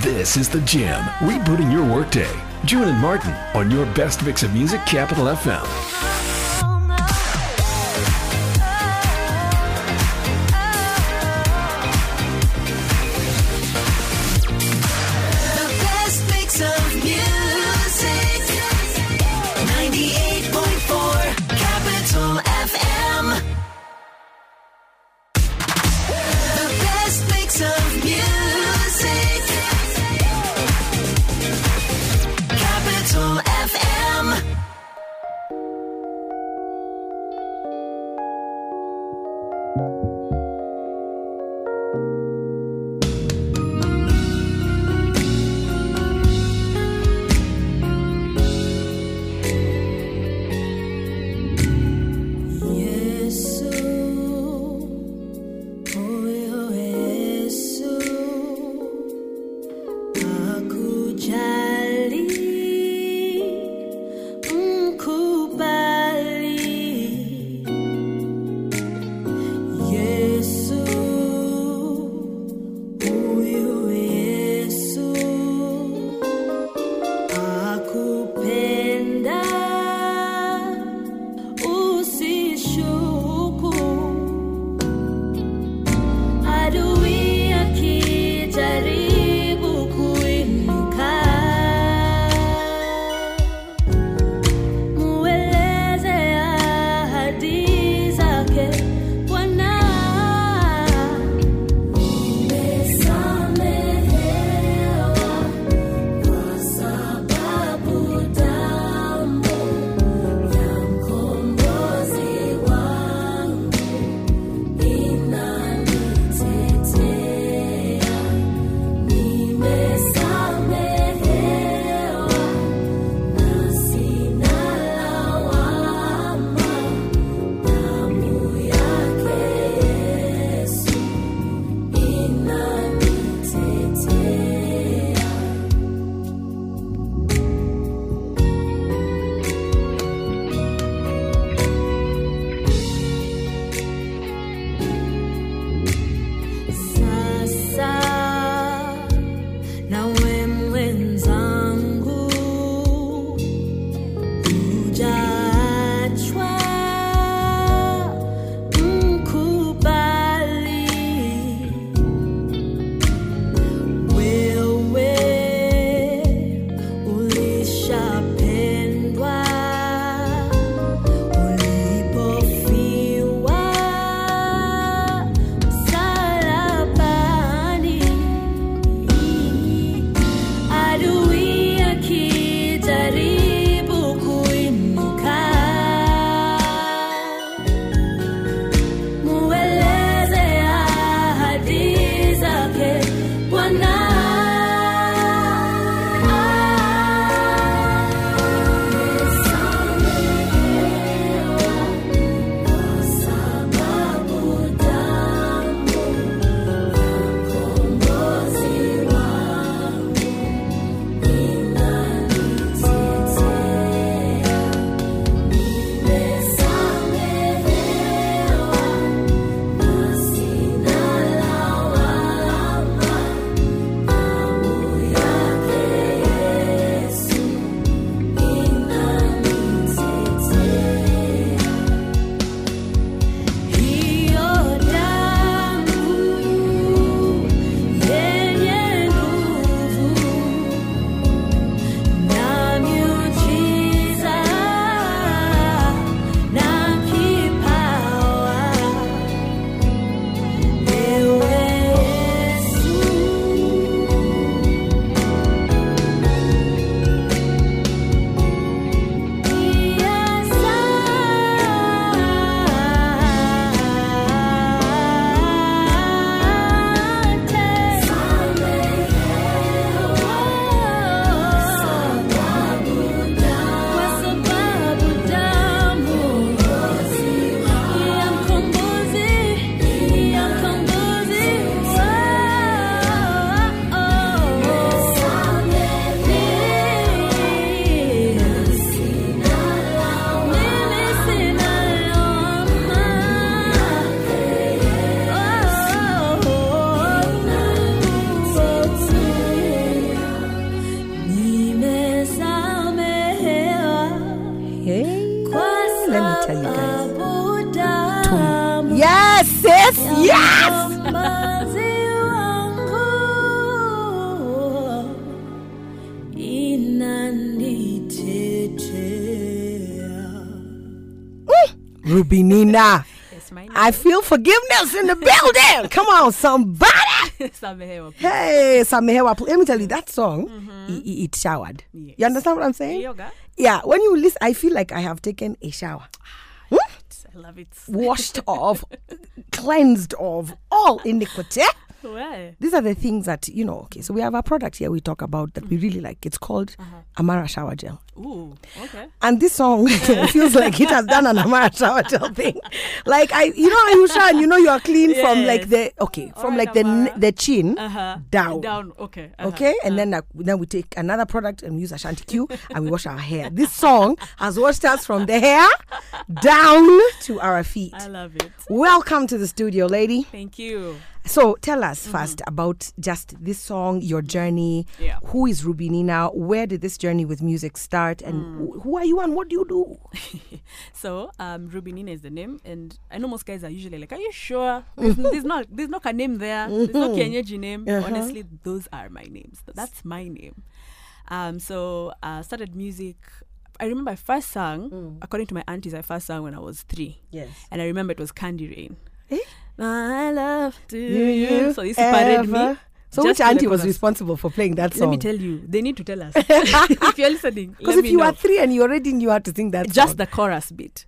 This is The Jam, rebooting your workday. June and Martin on your best mix of music, Capital FM. Rubinina. Yes, my I feel forgiveness in the building. Come on, somebody. Samehewa. Hey, Samehewa. Let me tell you, that song, mm-hmm. i- i- it showered. Yes. You understand what I'm saying? Yoga. Yeah, when you listen, I feel like I have taken a shower. Ah, hmm? I love it. washed off, cleansed of all iniquity. These are the things that, you know, okay, so we have a product here we talk about that we really like. It's called Amara Shower Gel. Ooh, okay. And this song feels like it has done an Amara Shower Gel thing. Like, I, you know, how you know, you are clean from like the, okay, from Alright, like the, Amara. the chin Uh-huh. down. Down. Okay. uh-huh, Okay, and uh. then uh, then we take another product and use Ashanti Q and we wash our hair. This song has washed us from the hair down to our feet. I love it. Welcome to the studio, lady. Thank you. So tell us first about just this song, your journey. Yeah. Who is Rubinina? Where did this journey with music start? And wh- who are you and what do you do? So, um, Rubinina is the name, and I know most guys are usually like, "Are you sure?" There's, there's not, there's not a name there. There's no Kenyeji name. Uh-huh. Honestly, those are my names. That's my name. Um, so, uh, started music. I remember I first sang, according to my aunties, I first sang when I was three, Yes. and I remember it was Candy Rain. Eh? My love to Do you. you So used to me. So just which auntie was chorus. responsible for playing that song? Let me tell you, they need to tell us if you're listening. Because if you know. are three and you already knew how to sing that just song. the chorus bit.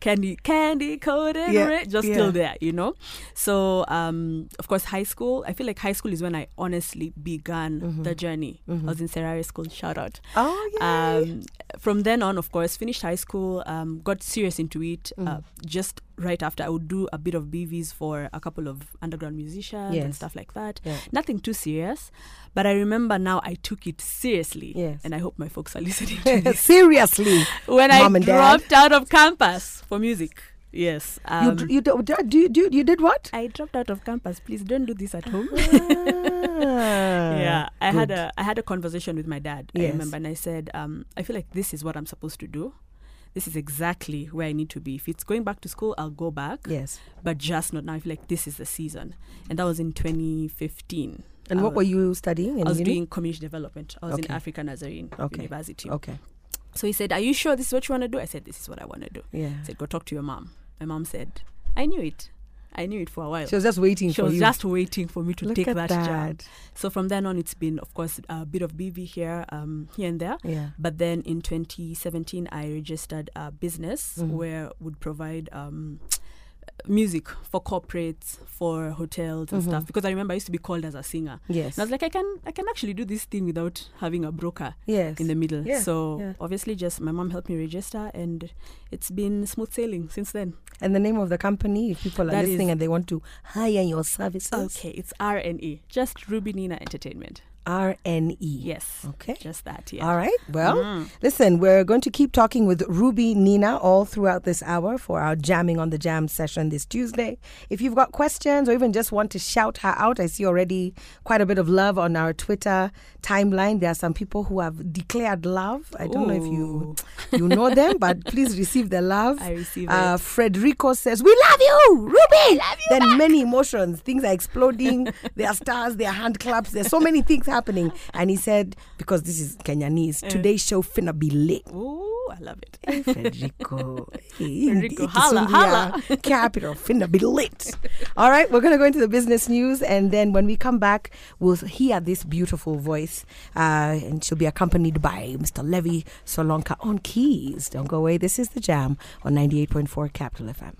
Candy, candy coated, Yeah, red, just yeah. still there, you know. So, um, of course, high school. I feel like high school is when I honestly began Mm-hmm. the journey. I was in Serrari School. Shout out. Oh, yeah. Um, from then on, of course, finished high school. Um, got serious into it. Mm. Uh, just right after, I would do a bit of BVs for a couple of underground musicians Yes. and stuff like that. Yeah. Nothing too serious, but I remember now I took it seriously. Yes. And I hope my folks are listening to this Seriously. when Mom I and Dad. dropped out of campus for music. Yes. you, Um, d- you, do, do, you, do, you did what? I dropped out of campus. Please don't do this at home. Ah, yeah, I had a I had a conversation with my dad. I remember, and I said, um, I feel like this is what I'm supposed to do. This is exactly where I need to be. If it's going back to school, I'll go back. Yes. But just not now. I feel like this is the season, and that was in 2015. And I what was- were you studying? in I was uni? doing community development. I was in Okay. Africa Nazarene Okay. University. Okay. So he said, "Are you sure this is what you want to do?" I said, "This is what I want to do." Yeah. I said, "Go talk to your mom." My mom said, "I knew it. I knew it for a while." She was just waiting She for was you. just waiting for me to Look take at that, that. job. So from then on, it's been, of course, a bit of BV here, um, here and there. Yeah. But then in 2017, I registered a business Mhm. where would provide um, music for corporates, for hotels and Mhm. stuff. Because I remember I used to be called as a singer. Yes. And I was like, I can, I can actually do this thing without having a broker yes. in the middle. Yeah, So yeah. obviously, just my mom helped me register, and it's been smooth sailing since then. and the name of the company, if people are That listening is- and they want to hire your services. Okay, it's R and E, just Ruby Nina Entertainment. R N E. Yes, Okay. just that. Yeah. All right. Well, Mm. listen, we're going to keep talking with Ruby Nina all throughout this hour for our jamming on the jam session this Tuesday. If you've got questions or even just want to shout her out, I see already quite a bit of love on our Twitter timeline. There are some people who have declared love. I don't know if you you know them, but please receive the love. I receive Uh, it. Frederico says, "We love you, Ruby." Love you then many emotions, things are exploding. there are stars, there are hand claps. There's so many things happening. And he said, because this is Kenyanese, today's show finna be lit. Ooh, I love it. Hey, Frederico. Hey, Frederico, in- holla, holla. Capital finna be lit. All right, we're going to go into the business news. And then when we come back, we'll hear this beautiful voice. Uh, and she'll be accompanied by Mr. Levy Solonka on keys. Don't go away. This is The Jam on 98.4 Capital FM.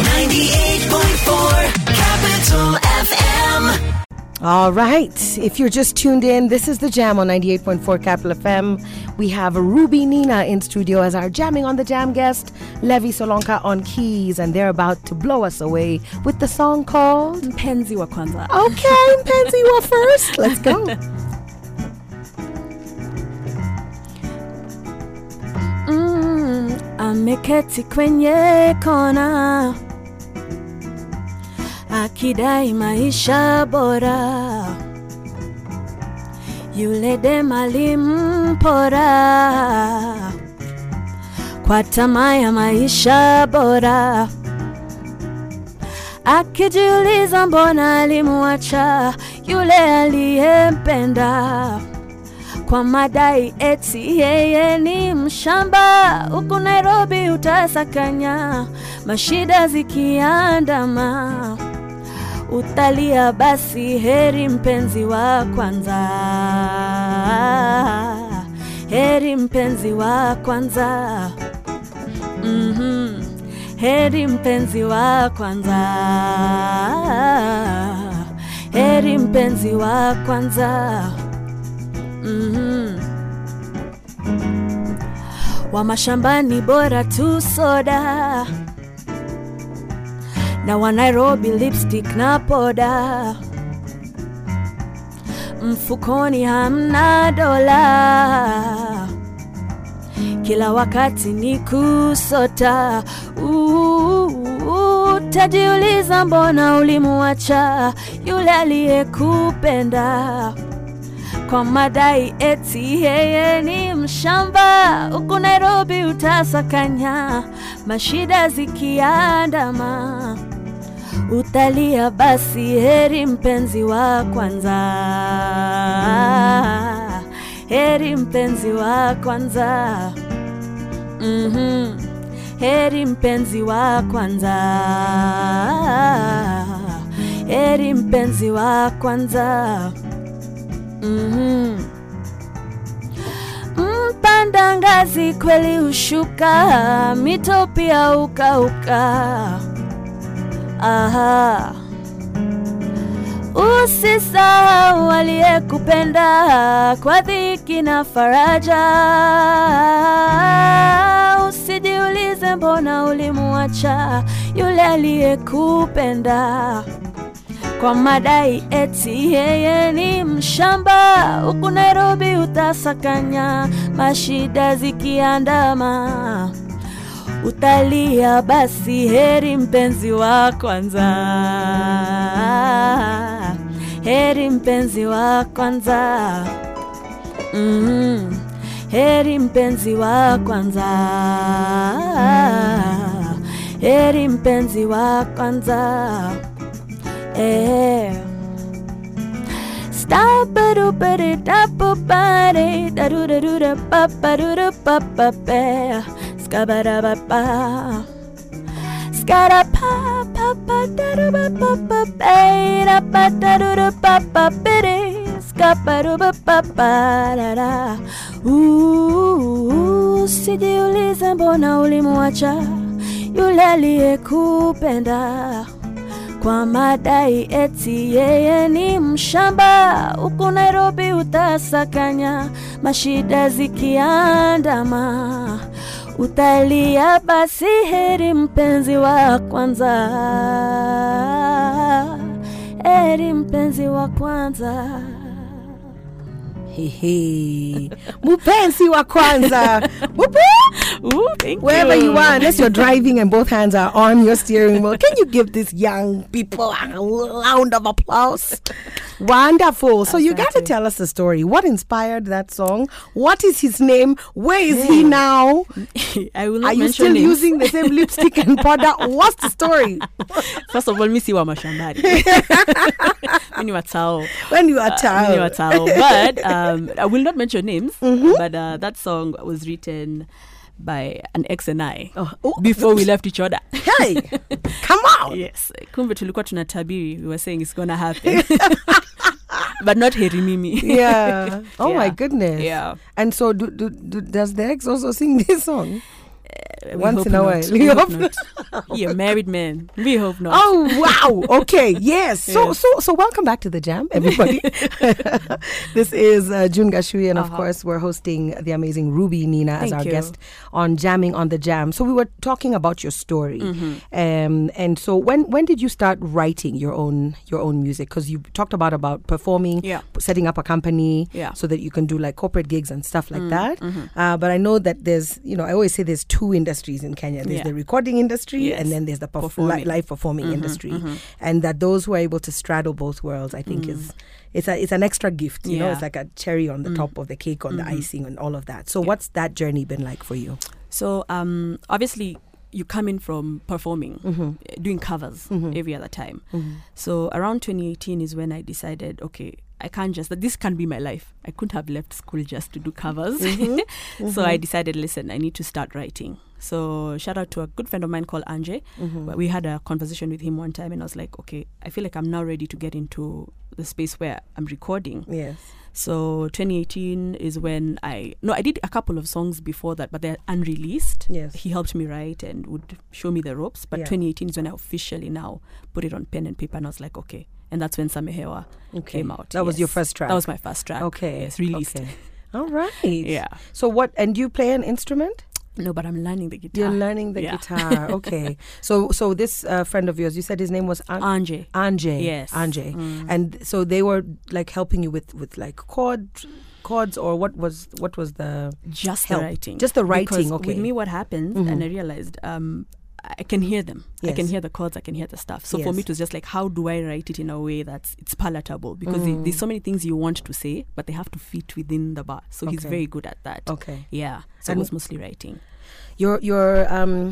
98.4 Capital FM. All right. If you're just tuned in, this is the Jam on 98.4 Capital FM. We have Ruby Nina in studio as our Jamming on the Jam guest, Levi Solonka on keys, and they're about to blow us away with the song called. Mpenzi wa kwanza. Okay, you are first. Let's go. Mm, ameketi kwenye kona akidai maisha bora, yule dem alimpora kwa tamaa ya maisha bora, akijiuliza mbona alimuacha yule aliyempenda kwa madai eti yeye ni mshamba. Huku Nairobi utasakanya, mashida zikiandama utalia basi, heri mpenzi wa kwanza, heri mpenzi wa kwanza. Mhm. Heri mpenzi wa kwanza, heri mpenzi wa kwanza. Mhm. Wa mashambani bora tu soda na wa Nairobi lipstick na poda, mfukoni hamna dola, kila wakati ni kusota. Utajiuliza mbona ulimuacha yule aliyekupenda kwa madai eti yeye ni mshamba. Huku Nairobi utasakanya, mashida zikiandama utalia basi, heri mpenzi wa kwanza, heri mpenzi wa kwanza. Mhm. Heri mpenzi wa kwanza, heri mpenzi wa kwanza. Mhm. Mpanda ngazi kweli hushuka, mito pia ukauka. Aha. Usisahau aliyekupenda kwa dhiki na faraja. Usijiulize mbona ulimuacha yule aliyekupenda kwa madai eti yeye ni mshamba. Huku Nairobi utasakanya, mashida zikiandama utalia basi, heri mpenzi wa kwanza, heri mpenzi wa kwanza. Mm, heri mpenzi wa kwanza, heri mpenzi wa kwanza. Eh. Stop a do body dap a body da do da do da ba ba do da ba ba ba skabada ba ba skada pa pa pa da do ba ba ba ba da ba da do da ba ba bidi skaba do ba ba ba da da Ooh, sijiulize mbona ulimuacha yule aliyekupenda kwa madai eti yeye ni mshamba. Huku Nairobi utasakanya, mashida zikiandama, utalia basi, heri mpenzi wa kwanza, heri mpenzi wa kwanza. Hehe. Mupenzi wa kwanza. Ooh, thank Wherever you. you are, unless you're driving and both hands are on your steering wheel, can you give these young people a round of applause? Wonderful. So you got to tell us the story. What inspired that song? What is his name? Where is he now? I will Are you still names. using the same lipstick and powder? What's the story? First of all, si wa mashambani. Mi ni wa Tao. When you are Uh, child. mi ni wa Tao. But um, I will not mention names. Mm-hmm. But uh, that song was written by an ex and I Oh, oh. before we left each other. Hey, come on. yes kumbe tulikuwa tunatabiri we were saying it's gonna happen but not heri mimi Yeah. Oh my goodness. Yeah. And so, do, do, do, does the ex also sing this song? We Once in a while. We hope not. You're a married man. We hope not. Oh wow! Okay, yes. So Yes. so so welcome back to the Jam, everybody. this is uh, June Gachui, and of Uh-huh. course we're hosting the amazing Ruby Nina as Thank our you. guest on Jamming on the Jam. So we were talking about your story, Mm-hmm. um, and so when when did you start writing your own your own music? Because you talked about about performing, Yeah. setting up a company, Yeah. Mm, so that you can do like corporate gigs and stuff like that. mm-hmm. Uh, but I know that there's you know I always say there's two industries in Kenya. There's Yeah. the recording industry, Yes. and then there's the perf- Performing. live performing Mhm, industry, mhm. and that those who are able to straddle both worlds, I think, is it's a it's an extra gift. You know, it's like a cherry on the Mm. top of the cake, on the Mhm. icing, and all of that. So, Yeah. what's that journey been like for you? So um, obviously you come in from performing, Mm-hmm. doing covers Mhm. every other time. Mm-hmm. So around 2018 is when I decided, okay, I can't just that. this can't be my life. I couldn't have left school just to do covers. Mm-hmm. so I decided, listen, I need to start writing. So shout out to a good friend of mine called Anjay. Mm-hmm. We had a conversation with him one time, and I was like, okay, I feel like I'm now ready to get into the space where I'm recording. Yes. So 2018 is when I no, I did a couple of songs before that, but they're unreleased. Yes. He helped me write and would show me the ropes. But Yeah. 2018 is when I officially now put it on pen and paper, and I was like, okay. And that's when Samehewa Okay. came out. That was your first track. That was my first track. Okay. Yes, released. Okay. All right. Yeah. So what? And do you play an instrument? No, but I'm learning the guitar. You're learning the Yeah. guitar. Okay. so so this uh, friend of yours, you said his name was An- Anje. Anjay. Yes. Anjay. Mm. And so they were like helping you with with like chord chords or what was what was the Just help. the writing. Just the writing, Because okay. With me, what happens, Mhm. and I realized um, I can hear them. I can hear the chords. I can hear the stuff. So for me, it was just like, how do I write it in a way that's it's palatable? Because Mm. there's so many things you want to say, but they have to fit within the bar. So he's very good at that. Okay. Yeah. So And- it was mostly writing. Your your um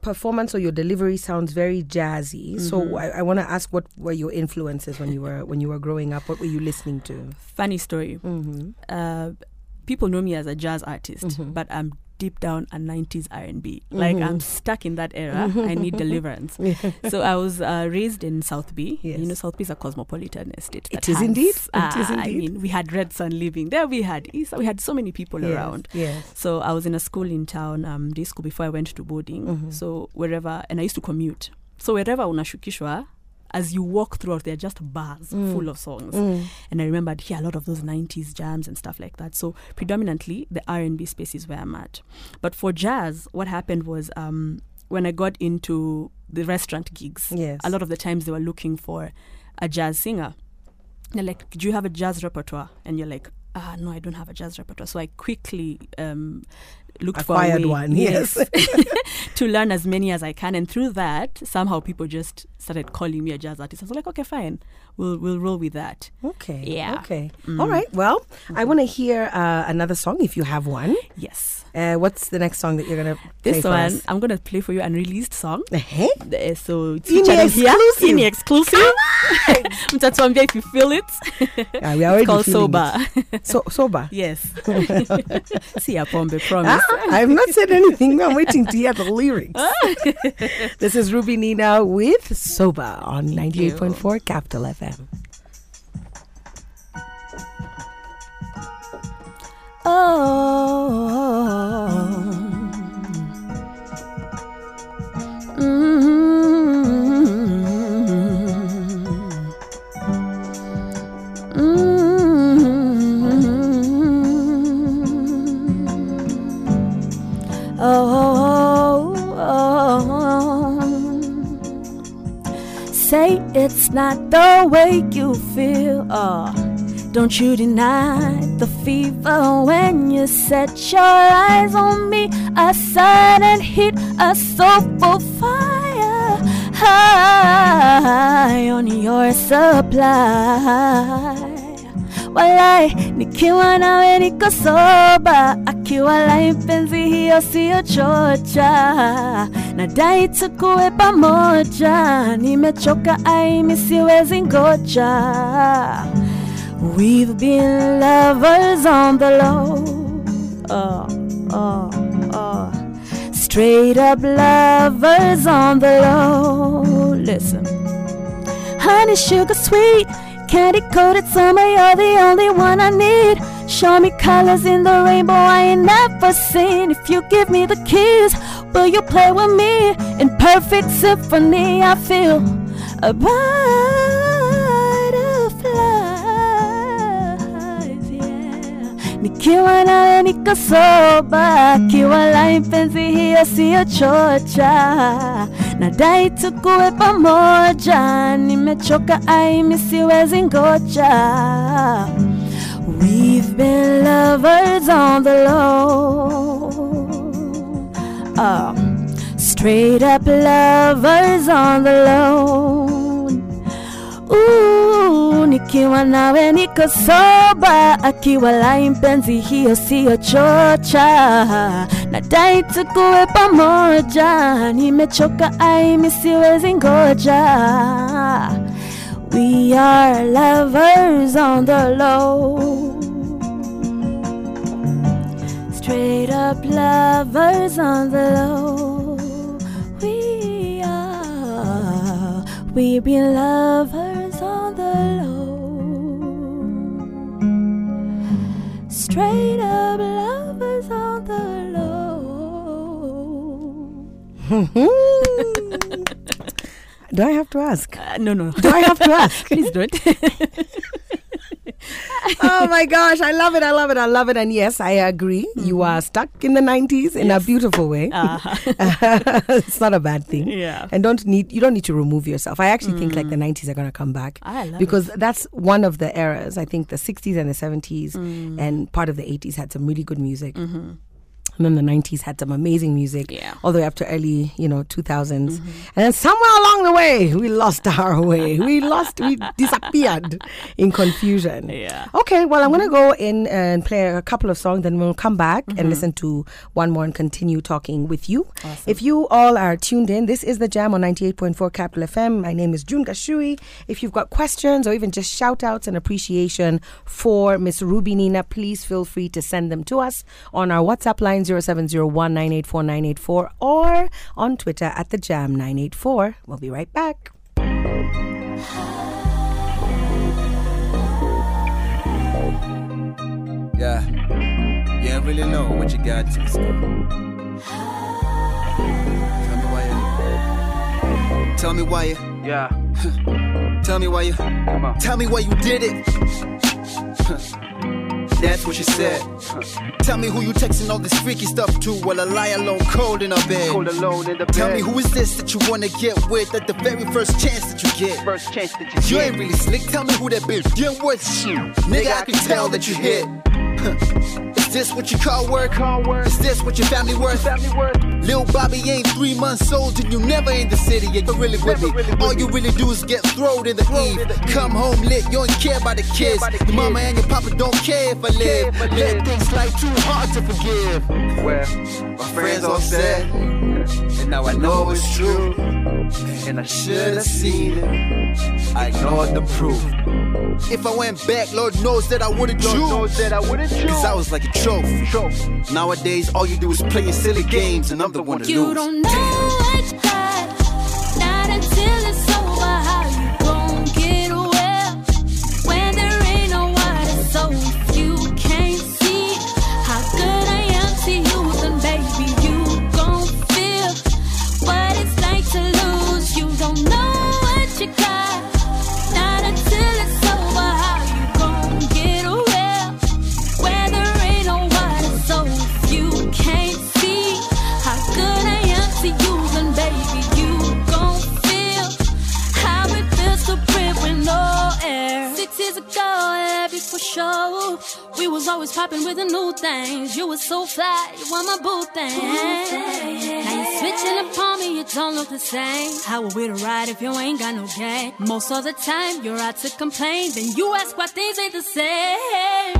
performance or your delivery sounds very jazzy. So Mhm. I, I want to ask what were your influences when you were when you were growing up? What were you listening to? Funny story. Mm-hmm. Uh, people know me as a jazz artist, Mhm. but I'm deep down a 90s R&B. Like Mhm. I'm stuck in that era. I need deliverance. so I was uh, raised in South B. Yes. You know, South B is a cosmopolitan estate. It is has- indeed. It ah, is I indeed. mean, we had Redsan living there. We had Isa. We had so many people Yes, around. Yes. So I was in a school in town, um, day school before I went to boarding. Mhm. So wherever, and I used to commute. So wherever unashukishwa, as you walk throughout, they're just bars Mm. full of songs. Mm. And I remember I'd hear a lot of those 90s jams and stuff like that. So predominantly the R&B space is where I'm at. But for jazz, what happened was um, when I got into the restaurant gigs, Yes. a lot of the times they were looking for a jazz singer. They're like, do you have a jazz repertoire? And you're like, ah, no, I don't have a jazz repertoire. So I quickly um, looked Acquired for one, yes. to learn as many as I can. And through that, somehow people just started calling me a jazz artist. I was like, okay, fine, we'll we'll roll with that. Okay. Yeah. Okay. Mm. All right. Well, I want to hear uh, another song if you have one. Yes. Uh, what's the next song that you're gonna play This for one, us? I'm gonna play for you an unreleased song. Uh-huh. Uh, so it's here. exclusive. Ini exclusive. Mtatuambia if you feel it. Yeah, we are already It's called Sober. it. So sober. yes. See ya, Pombe, promise. Ah, I've not said anything. I'm waiting to hear the lyrics. this is Ruby Nina with Sober on 98.4 Capital FM. Say it's not the way you feel. Oh, don't you deny the fever when you set your eyes on me. A sudden heat, a soulful fire high on your supply. Walai, nikiwa nawe niko soba, akiwalai mpenzi hiyo siyo chocha, nadai tukuwe pamoja, nimechoka aimi siwezi ngoja. We've been lovers on the low, oh, oh, oh. straight up lovers on the low. Listen. honey, sugar, sweet. Candy coated summer, you're the only one I need. Show me colors in the rainbow I ain't never seen. If you give me the keys, will you play with me? In perfect symphony, I feel a Nikiwa mpenzi hiyo nadai tukuwe pamoja, nimechoka aimi siwezi. We've been lovers on the low, oh, straight up lovers on the low. Ooh, nikiwa nawe niko soba, akiwalai mpenzi hiyo siyo chocha, nadai tukuwe pamoja, nimechoka aimi siwezi ngoja. We are lovers on the low. Straight up lovers on the low. We are. We be lovers on the low. Straight up lovers on the low. Do I have to ask? Uh, no, no. Do I have to ask? Please don't. oh my gosh, I love it. I love it. I love it. And yes, I agree. You mm. are stuck in the 90s in a beautiful way. Uh-huh. it's not a bad thing. Yeah. And don't need you don't need to remove yourself. I actually think like the mm. 90s are going to come back. I love because that's one of the eras. I think the 60s and the 70s mm. and part of the 80s had some really good music. Mm-hmm. And then the 90s had some amazing music, Yeah. all the way up to early, you know, 2000s. Mm-hmm. And then somewhere along the way, we lost our way. We lost, we disappeared in confusion. Yeah. Okay, well, I'm going to mm-hmm. go in and play a couple of songs, then we'll come back and mm-hmm. listen to one more and continue talking with you. If you all are tuned in, this is The Jam on 98.4 Capital FM. My name is June Gachui. If you've got questions or even just shout outs and appreciation for Miss Ruby Nina, please feel free to send them to us on our WhatsApp line 0701984984 or on Twitter at The Jam 984. We'll be right back. Yeah. You ain't really know what you got to school. Tell me why you. Tell me why you. Yeah, Tell me why you. come on. Tell me why you did it. That's what she said. Tell me who you texting all this freaky stuff to while I lie alone cold in our bed. Cold alone in the Tell me who is this that you wanna get with at the very first chance that you get. First chance that you You get. ain't really slick. Tell me who that bitch. You ain't worth shit. Nigga, I can tell that you hit. Is this what you call work? Is this what your family worth? Lil Bobby ain't three months old and you never in the city and you really with me. All you really do is get throwed in the eve. Come home lit, you don't care about the kids. Your mama and your papa don't care if I live. Let things like too hard to forgive. Well, my Friends all said, and now I know it's true. and I Should have seen it. I ignored the proof. If I went back, Lord knows that I knows choose. that I wouldn't choose. Cause I was like a trophy. Nowadays, all you do is play your silly games, and I'm the one to You lose. don't know was always popping with the new things. You was so fly, you were my boo thing. Now you switching up on me, you don't look the same. How are we to ride if you ain't got no game? Most of the time, you're out to complain. Then you ask why things ain't the same.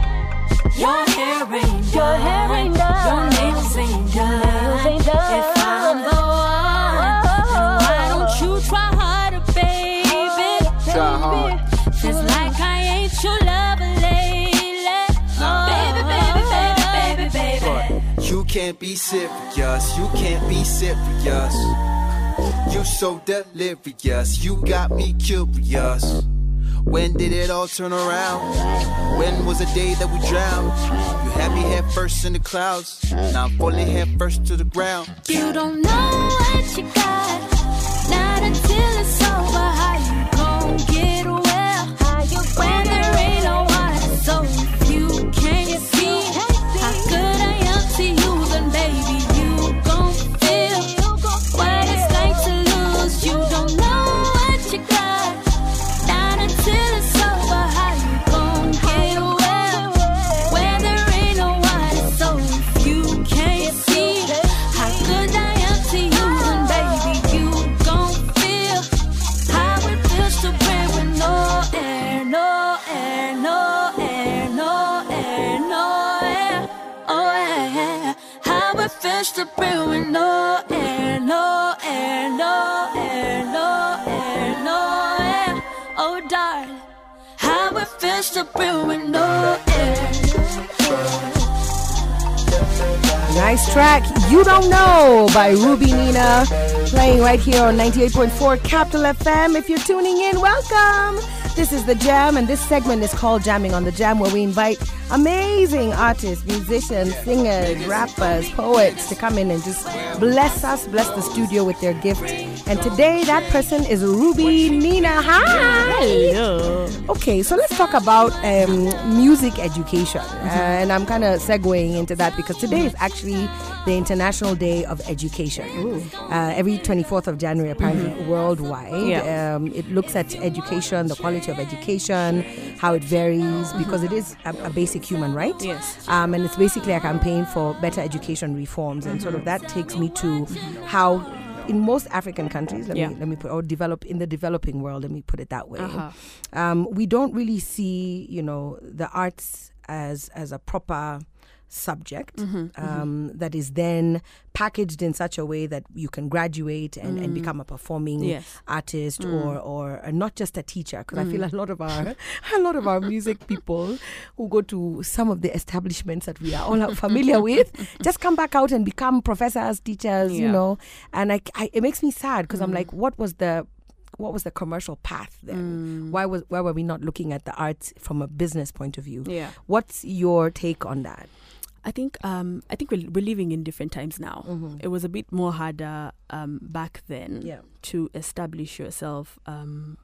Your hair ain't your hair ain't done. Your nails ain't done. If I'm the one, why don't you try harder, baby? Try hard. Can't be serious, you can't be serious. You so delirious, you got me curious. When did it all turn around? When was the day that we drowned? You had me head first in the clouds, now I'm falling head first to the ground. You don't know what you got, not until Nice track. You Don't Know by Ruby Nina. Playing right here on 98.4 Capital FM. If you're tuning in, welcome. This is The Jam, and this segment is called Jamming on the Jam, where we invite amazing artists, musicians, singers, rappers, poets to come in and just bless us, bless the studio with their gift. And today, that person is Ruby Nina. Hi. Hello. Okay, so let's talk about um, music education. Uh, and I'm kind of segueing into that because today is actually the International Day of Education. Uh, every 24th of January, apparently worldwide. Yeah. Um, it looks at education, the quality of education, how it varies, because it is a, a basic human right. Yes. Um, and it's basically a campaign for better education reforms. And sort of that takes me to how. In most African countries, let Yeah. me let me put or develop in the developing world, let me put it that way Uh-huh. um, we don't really see, you know, the arts as as a proper subject Mm-hmm, um, that is then packaged in such a way that you can graduate and, and become a performing Mm. Yes. artist Mm. or or uh, not just a teacher because I feel a lot of our a lot of our music people who go to some of the establishments that we are all familiar with just come back out and become professors, teachers, you know, and I, I it makes me sad because Mm. I'm like, what was the what was the commercial path then? Why was why were we not looking at the arts from a business point of view? Yeah. What's your take on that? I think um, I think we're, we're living in different times now. It was a bit more harder um, back then Yeah. to establish yourself um,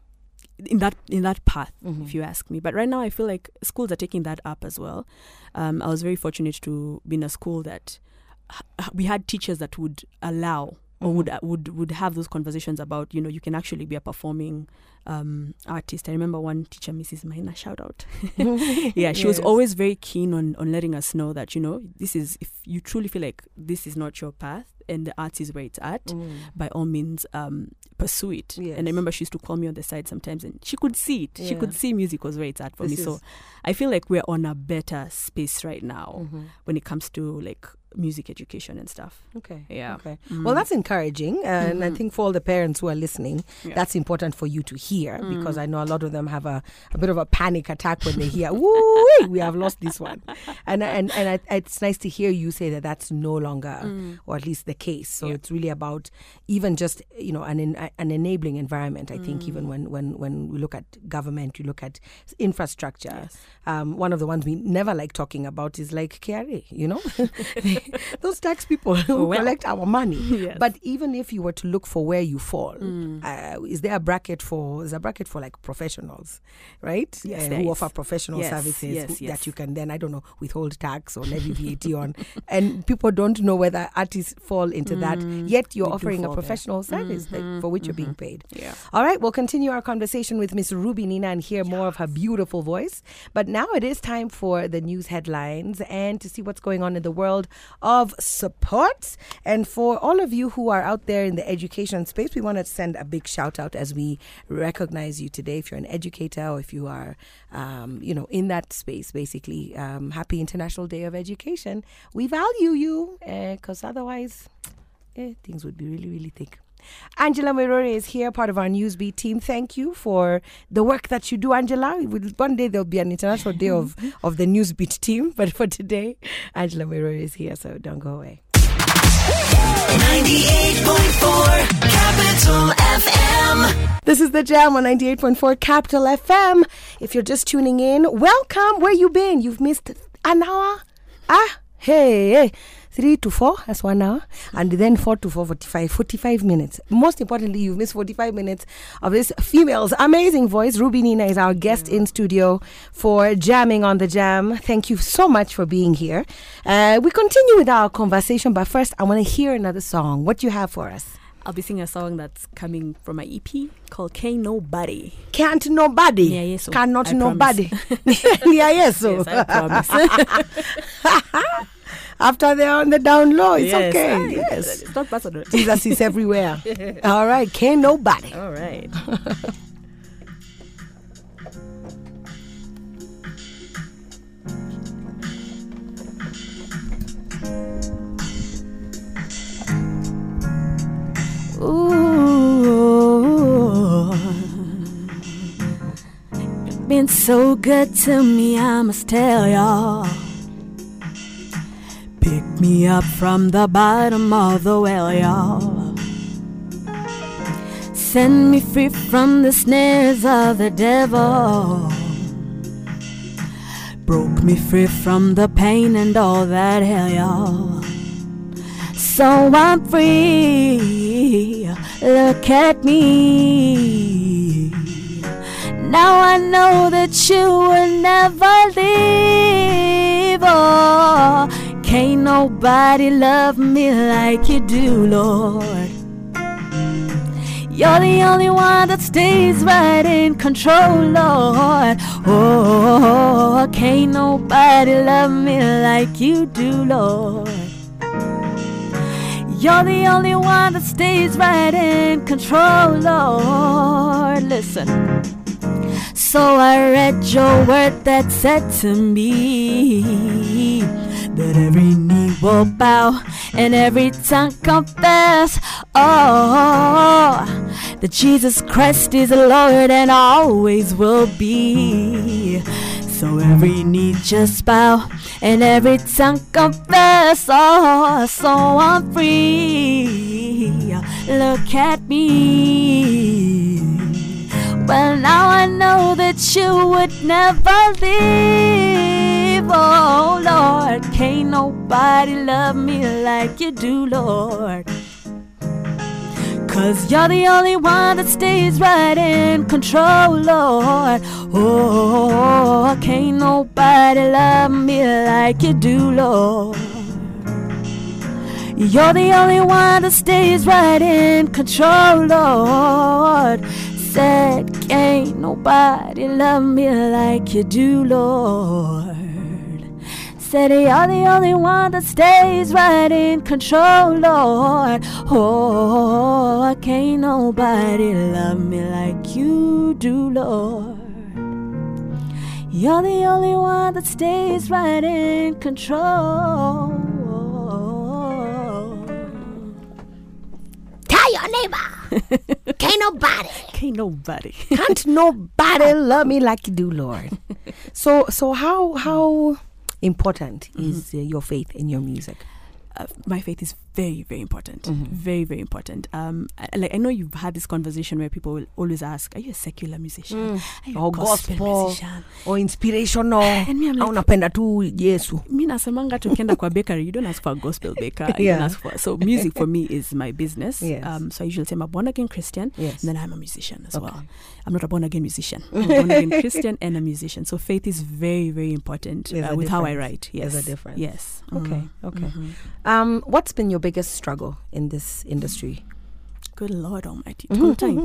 in that in that path, if you ask me. But right now, I feel like schools are taking that up as well. Um, I was very fortunate to be in a school that h- we had teachers that would allow or would uh, would would have those conversations about you know you can actually be a performing um, artist. I remember one teacher, Mrs. Maina, shout out. yeah, she was always very keen on on letting us know that you know this is if you truly feel like this is not your path and the arts is where it's at, by all means um, pursue it. Yes. And I remember she used to call me on the side sometimes, and she could see it. She could see music was where it's at for This me. So I feel like we're on a better space right now Mm-hmm. when it comes to like music education and stuff. Okay. Yeah. Okay. Mm. Well, that's encouraging, and I think for all the parents who are listening, Yeah. that's important for you to hear Mm. because I know a lot of them have a, a bit of a panic attack when they hear, "Woo, we have lost this one," and and and I, it's nice to hear you say that that's no longer, or at least the case. So Mm. Yeah. it's really about even just you know an an enabling environment. I think Mm. even when when when we look at government, you look at infrastructure. Um, one of the ones we never like talking about is like KRA. You know, those tax people who Well. collect our money. Yes. But even if you were to look for where you fall, Mm. uh, is there a bracket for? Is a bracket for like professionals, right? Yes, Uh, who offer professional Yes, services yes, yes. that you can then I don't know withhold tax or levy VAT on, and people don't know whether artists fall into that. Yet you're Mm. We offering a fall there. professional service that, for which you're being paid. Yeah. All right, we'll continue our conversation with Miss Ruby Nina and hear more of her beautiful voice. But now it is time for the news headlines and to see what's going on in the world of support. And for all of you who are out there in the education space, we want to send a big shout out as we recognize you today. If you're an educator or if you are, um, you know, in that space, basically, um, happy International Day of Education. We value you because otherwise, eh, things would be really, really thick. Angela Merore is here, part of our Newsbeat team. Thank you for the work that you do, Angela. One day there'll be an international day of, of the Newsbeat team, but for today, Angela Merore is here, so don't go away. 98.4 Capital FM. This is the Jam on 98.4 Capital FM. If you're just tuning in, welcome. Where you been? You've missed an hour? Ah, hey, hey. Three to four, that's one hour. And then four to four, 45, 45 minutes. Most importantly, you've missed 45 minutes of this female's amazing voice. Ruby Nina is our guest in studio for Jamming on the Jam. Thank you so much for being here. Uh, we continue with our conversation, but first, I want to hear another song. What do you have for us? I'll be singing a song that's coming from my EP called Can't Nobody. Can't nobody. Yeah, yes, so Cannot I nobody. yeah, yes, so. Yes, I promise. After they're on the down low, it's Yes, okay. I- Yes. It's not personal. Jesus is everywhere. All right, can't nobody. All right. Ooh. you've been so good to me, I must tell y'all. Pick me up from the bottom of the well, y'all. Send me free from the snares of the devil. Broke me free from the pain and all that hell, y'all. So I'm free. Look at me. Now I know that you will never leave. Oh, can't nobody love me like you do, Lord. You're the only one that stays right in control, Lord. Oh, can't nobody love me like you do, Lord. You're the only one that stays right in control, Lord. Listen. So I read your word that said to me that every knee will bow and every tongue confess, oh, that Jesus Christ is Lord and always will be. So every knee just bow and every tongue confess, oh, so I'm free. Look at me. Well, now I know that you would never leave. Oh, Lord, can't nobody love me like you do, Lord. Cause you're the only one that stays right in control, Lord. Oh, can't nobody love me like you do, Lord. You're the only one that stays right in control, Lord. Said, can't nobody love me like you do, Lord. Said, you're the only one that stays right in control, Lord. Oh, can't nobody love me like you do, Lord. You're the only one that stays right in control. Tell your neighbor. Can't nobody. Can't nobody. Can't nobody love me like you do, Lord. So, so how how important is uh, your faith in your music? uh, my faith is very very important Mm-hmm. very very important um I, like i know you've had this conversation where people will always ask are you a secular musician are you a Or gospel, gospel, musician or inspirational? And me, I'm like- napenda tu Yesu. mi nasemanga tukienda kwa bakery you don't ask for a gospel baker you Yeah. don't ask for so music for me is my business Yes. um, so i usually say i'm a born again christian Yes. and then i'm a musician as Okay. well i'm not a born again musician i'm a born again christian and a musician so faith is very very important uh, with how i write yes There's a difference. yes Okay, Mhm. okay. Mhm. Um, what's been your biggest struggle in this industry? good lord almighty Full time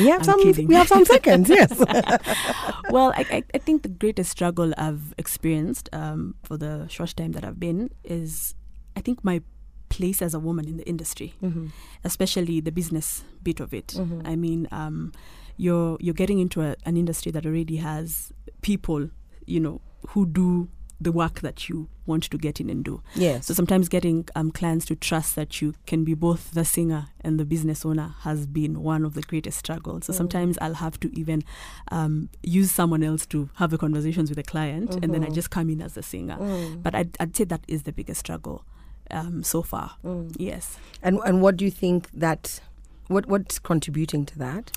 We have I'm some. kidding. We have some seconds. Yes. well, I, I, I think the greatest struggle I've experienced um, for the short time that I've been is, I think, my place as a woman in the industry, Mm-hmm. especially the business bit of it. I mean, um, you're you're getting into a, an industry that already has people, you know, who do the work that you want to get in and do. Yes. So sometimes getting um, clients to trust that you can be both the singer and the business owner has been one of the greatest struggles. So sometimes I'll have to even um, use someone else to have the conversations with the client, and then I just come in as the singer. But I'd, I'd say that is the biggest struggle um, so far. Yes. and and what do you think that what what's contributing to that?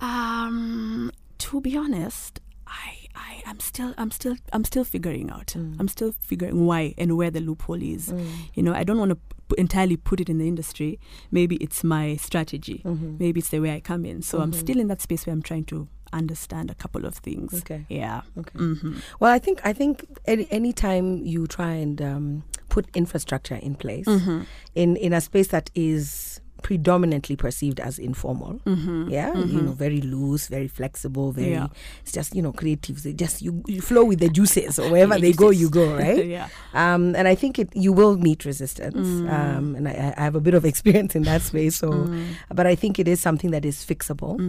Um, to be honest, I, I am still I'm still I'm still figuring out. Mm. I'm still figuring why and where the loophole is. Mm. You know, I don't want to p- entirely put it in the industry. Maybe it's my strategy. Mm-hmm. Maybe it's the way I come in. So I'm mm-hmm. still in that space where I'm trying to understand a couple of things. Okay. Yeah. Okay. hmm Well, I think I think any anytime you try and um, put infrastructure in place mm-hmm. in in a space that is predominantly perceived as informal, yeah, you know, very loose, very flexible, very. Yeah. It's just you know creative. They just you, you flow with the juices, or wherever they go, you go, right? yeah. Um, and I think it you will meet resistance. Um, and I, I have a bit of experience in that space. So, but I think it is something that is fixable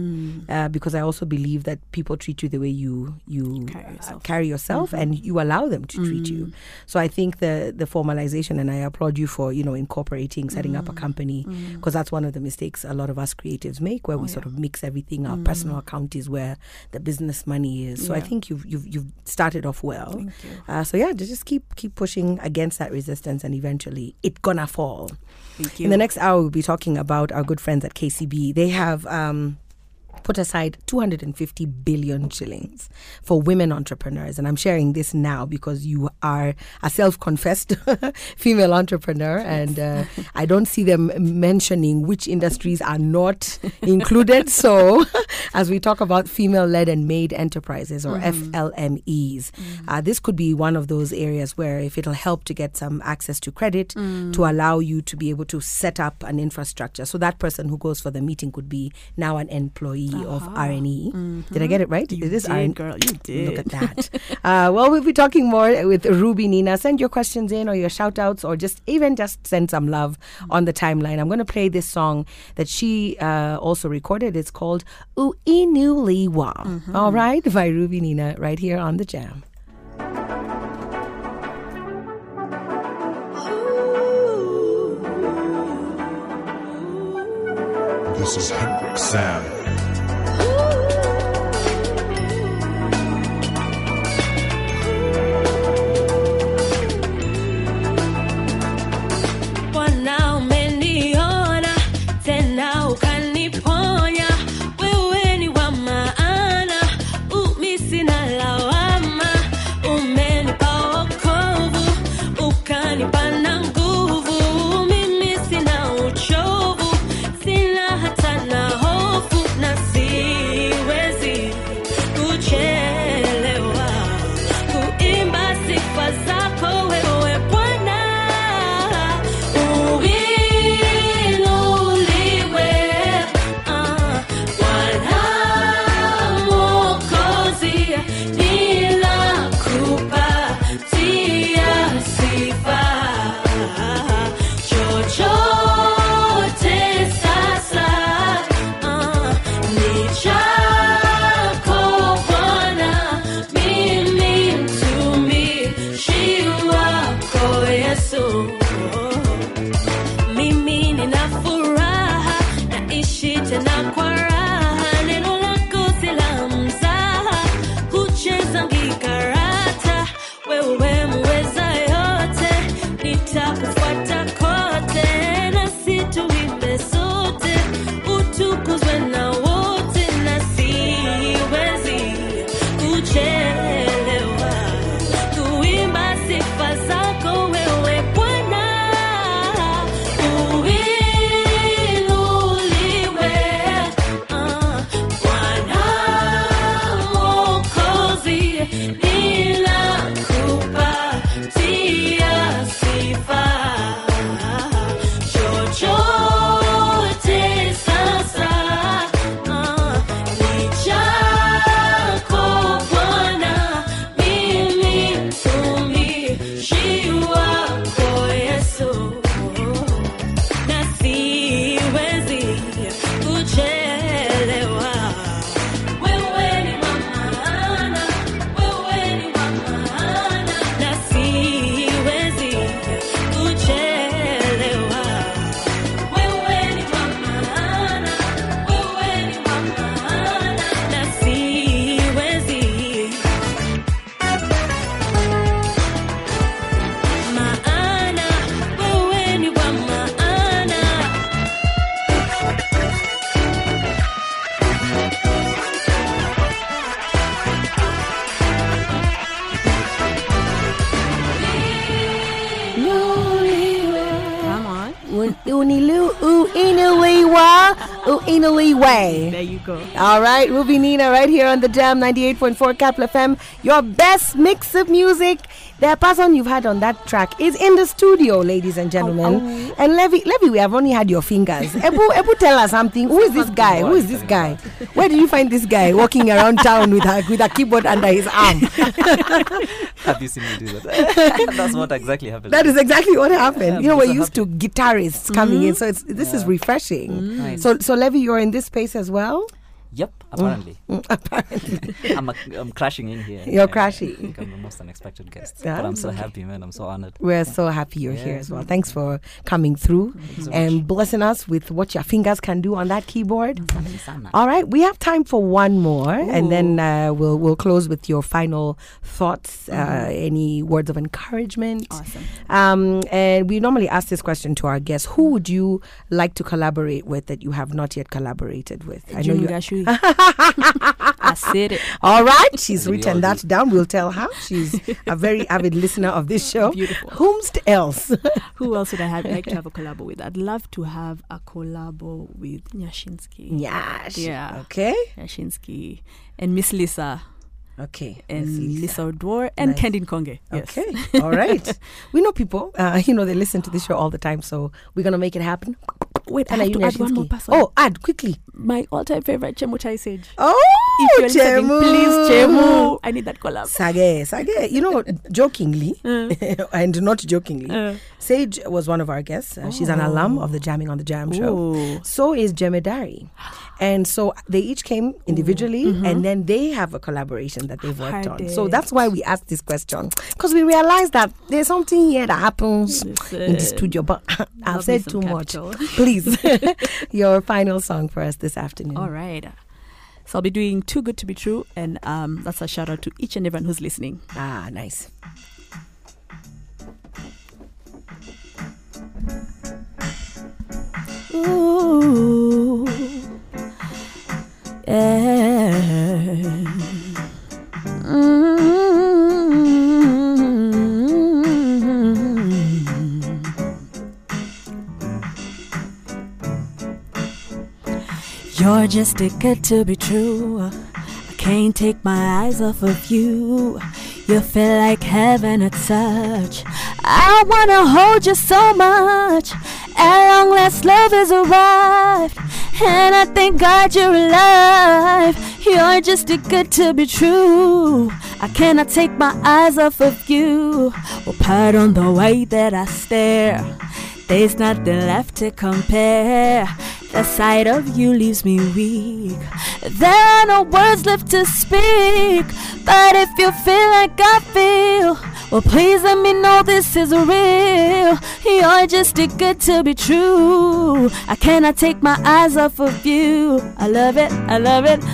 uh, because I also believe that people treat you the way you you Carry uh, yourself. carry yourself and you allow them to treat you. So I think the the formalization and I applaud you for you know incorporating setting up a company because that's that's one of the mistakes a lot of us creatives make, where we sort of mix everything. Our personal account is where the business money is. So I think you've you've you've started off well. Uh, so yeah, just keep keep pushing against that resistance, and eventually it gonna fall. In the next hour, we'll be talking about our good friends at KCB. They have um, put aside 250 billion shillings for women entrepreneurs. And I'm sharing this now because you are a self confessed female entrepreneur. And uh, I don't see them mentioning which industries are not included. So, as we talk about female led and made enterprises or FLMEs, uh, this could be one of those areas where if it'll help to get some access to credit to allow you to be able to set up an infrastructure. So that person who goes for the meeting could be now an employee of RNE. Did I get it right? You it is did, RNE. girl. You did. Look at that. uh, well, we'll be talking more with Ruby Nina. Send your questions in or your shout outs or just even just send some love on the timeline. I'm going to play this song that she uh, also recorded. It's called Uinuliwa. All right, by Ruby Nina right here on The Jam. This is Hendrik Sam. There you go. All right, Ruby Nina right here on the Jam 98.4 Capital FM. Your best mix of music. The person you've had on that track is in the studio, ladies and gentlemen. Oh, oh. And Levy, Levy, we have only had your fingers. Ebu, Ebu, tell us something. Who is this guy? Who is this guy? Where did you find this guy walking around town with a with a keyboard under his arm? Have you seen me do that? That's what exactly happened. That is exactly what happened. You know, we're so used to guitarists coming in, mm-hmm. so it's this is Yeah. refreshing. Nice. So, so Levy, you're in this space as well. Yep, Apparently, Mm, apparently. I'm, a, I'm crashing in here. You're I- I crashing. think I'm the most unexpected guest. Yeah, but I'm so okay. happy, man. I'm so honored. We're so happy you're here as well. Thanks for coming through so and blessing us with what your fingers can do on that keyboard. All right, we have time for one more, and then uh, we'll we'll close with your final thoughts. Uh, any words of encouragement? Awesome. Um, and we normally ask this question to our guests: Who would you like to collaborate with that you have not yet collaborated with? I know you. June Gachui. I said it. All right, she's written that down. We'll tell her. She's a very avid listener of this show. Beautiful. Whomst else? Who else would I have, like to have a collab with? I'd love to have a collab with Nyashinski. Yash. Yeah. Okay. Nyashinski and Miss Lisa Okay. and Lisa, Lisa. Oduor and Nice. Kendi Nkonge. Yes. Okay. All right. We know people. Uh, you know they listen to this show all the time, so we're gonna make it happen. Wait, I Tana have to add one more person. Oh, add quickly. my all-time favorite Chemutai Sage. Oh, If you're listening, Chemu. please, Chemu. I need that collab. Sage, Sage. You know, jokingly, and not jokingly, Uh. Sage was one of our guests. Uh, She's an alum of the Jamming on the Jam show. Ooh. So is Jemedari. And so they each came individually and then they have a collaboration that they've worked on. So that's why we asked this question. Because we realized that there's something here that happens in the studio. But I've said too much. capital. Please, your final song for us this afternoon. All right. So I'll be doing Too Good to Be True, and um, that's a shout out to each and everyone who's listening. Ah, nice. Ooh. Yeah. Mm. You're just too good to be true. I can't take my eyes off of you. You feel like heaven at touch. I wanna hold you so much. At long last, love has arrived. And I thank God you're alive. You're just too good to be true. I cannot take my eyes off of you. Well, pardon the way that I stare. There's nothing left to compare. The sight of you leaves me weak. There are no words left to speak. But if you feel like I feel, well, please let me know this is real. You're just too good to be true. I cannot take my eyes off of you. I love it, I love it.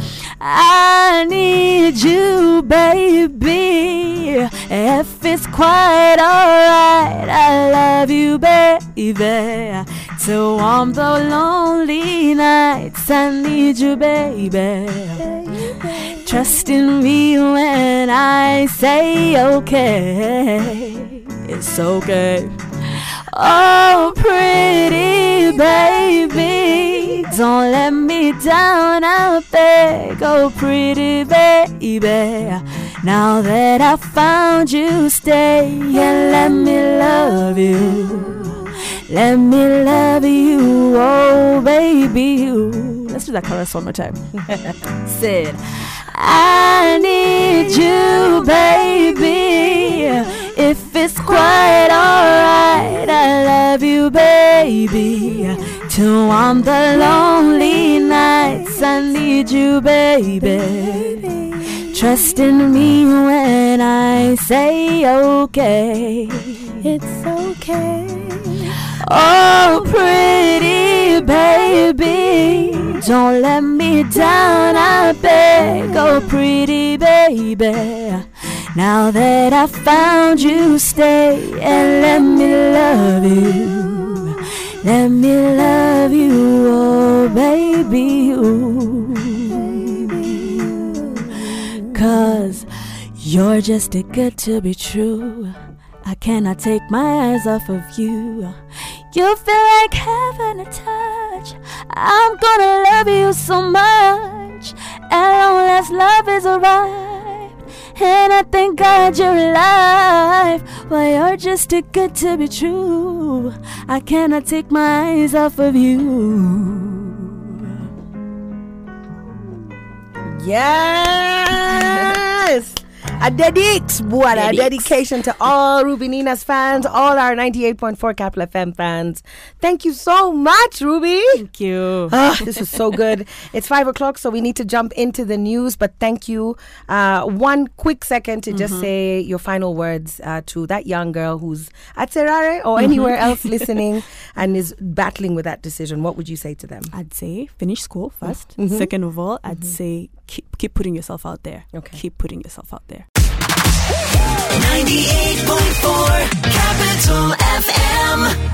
I need you, baby. If it's quite alright, I love you, baby. To warm the lonely nights, I need you, baby. Trust in me when I say okay. It's okay. Oh, pretty baby, don't let me down. I beg, oh, pretty baby. Now that I found you, stay and let me love you. Let me love you, oh, baby. You. Let's do that chorus one more time. Said, I need you, baby. If it's quite alright, I love you, baby. To warm the lonely nights, I need you, baby. Trust in me when I say okay. It's okay. Oh, pretty baby, don't let me down. Baby. Now that I found you, stay and let me love you. Let me love you, oh, baby. Ooh. Cause you're just too good to be true. I cannot take my eyes off of you. You feel like heaven to touch. I'm gonna love you so much. And long last love is arrived. And I thank God you're alive. Well, you're just too good to be true. I cannot take my eyes off of you. Yes. A dedix, buona. A dedication to all Ruby Nina's fans, all our 98.4 Capital FM fans. Thank you so much, Ruby. Thank you. Ah, this is so good. It's five o'clock, so we need to jump into the news. But thank you. Uh, one quick second to just say your final words uh, to that young girl who's at Serare or anywhere else listening and is battling with that decision. What would you say to them? I'd say finish school 1st Second of all, I'd say keep keep putting yourself out there. Okay. Keep putting yourself out there. 98.4 Capital FM.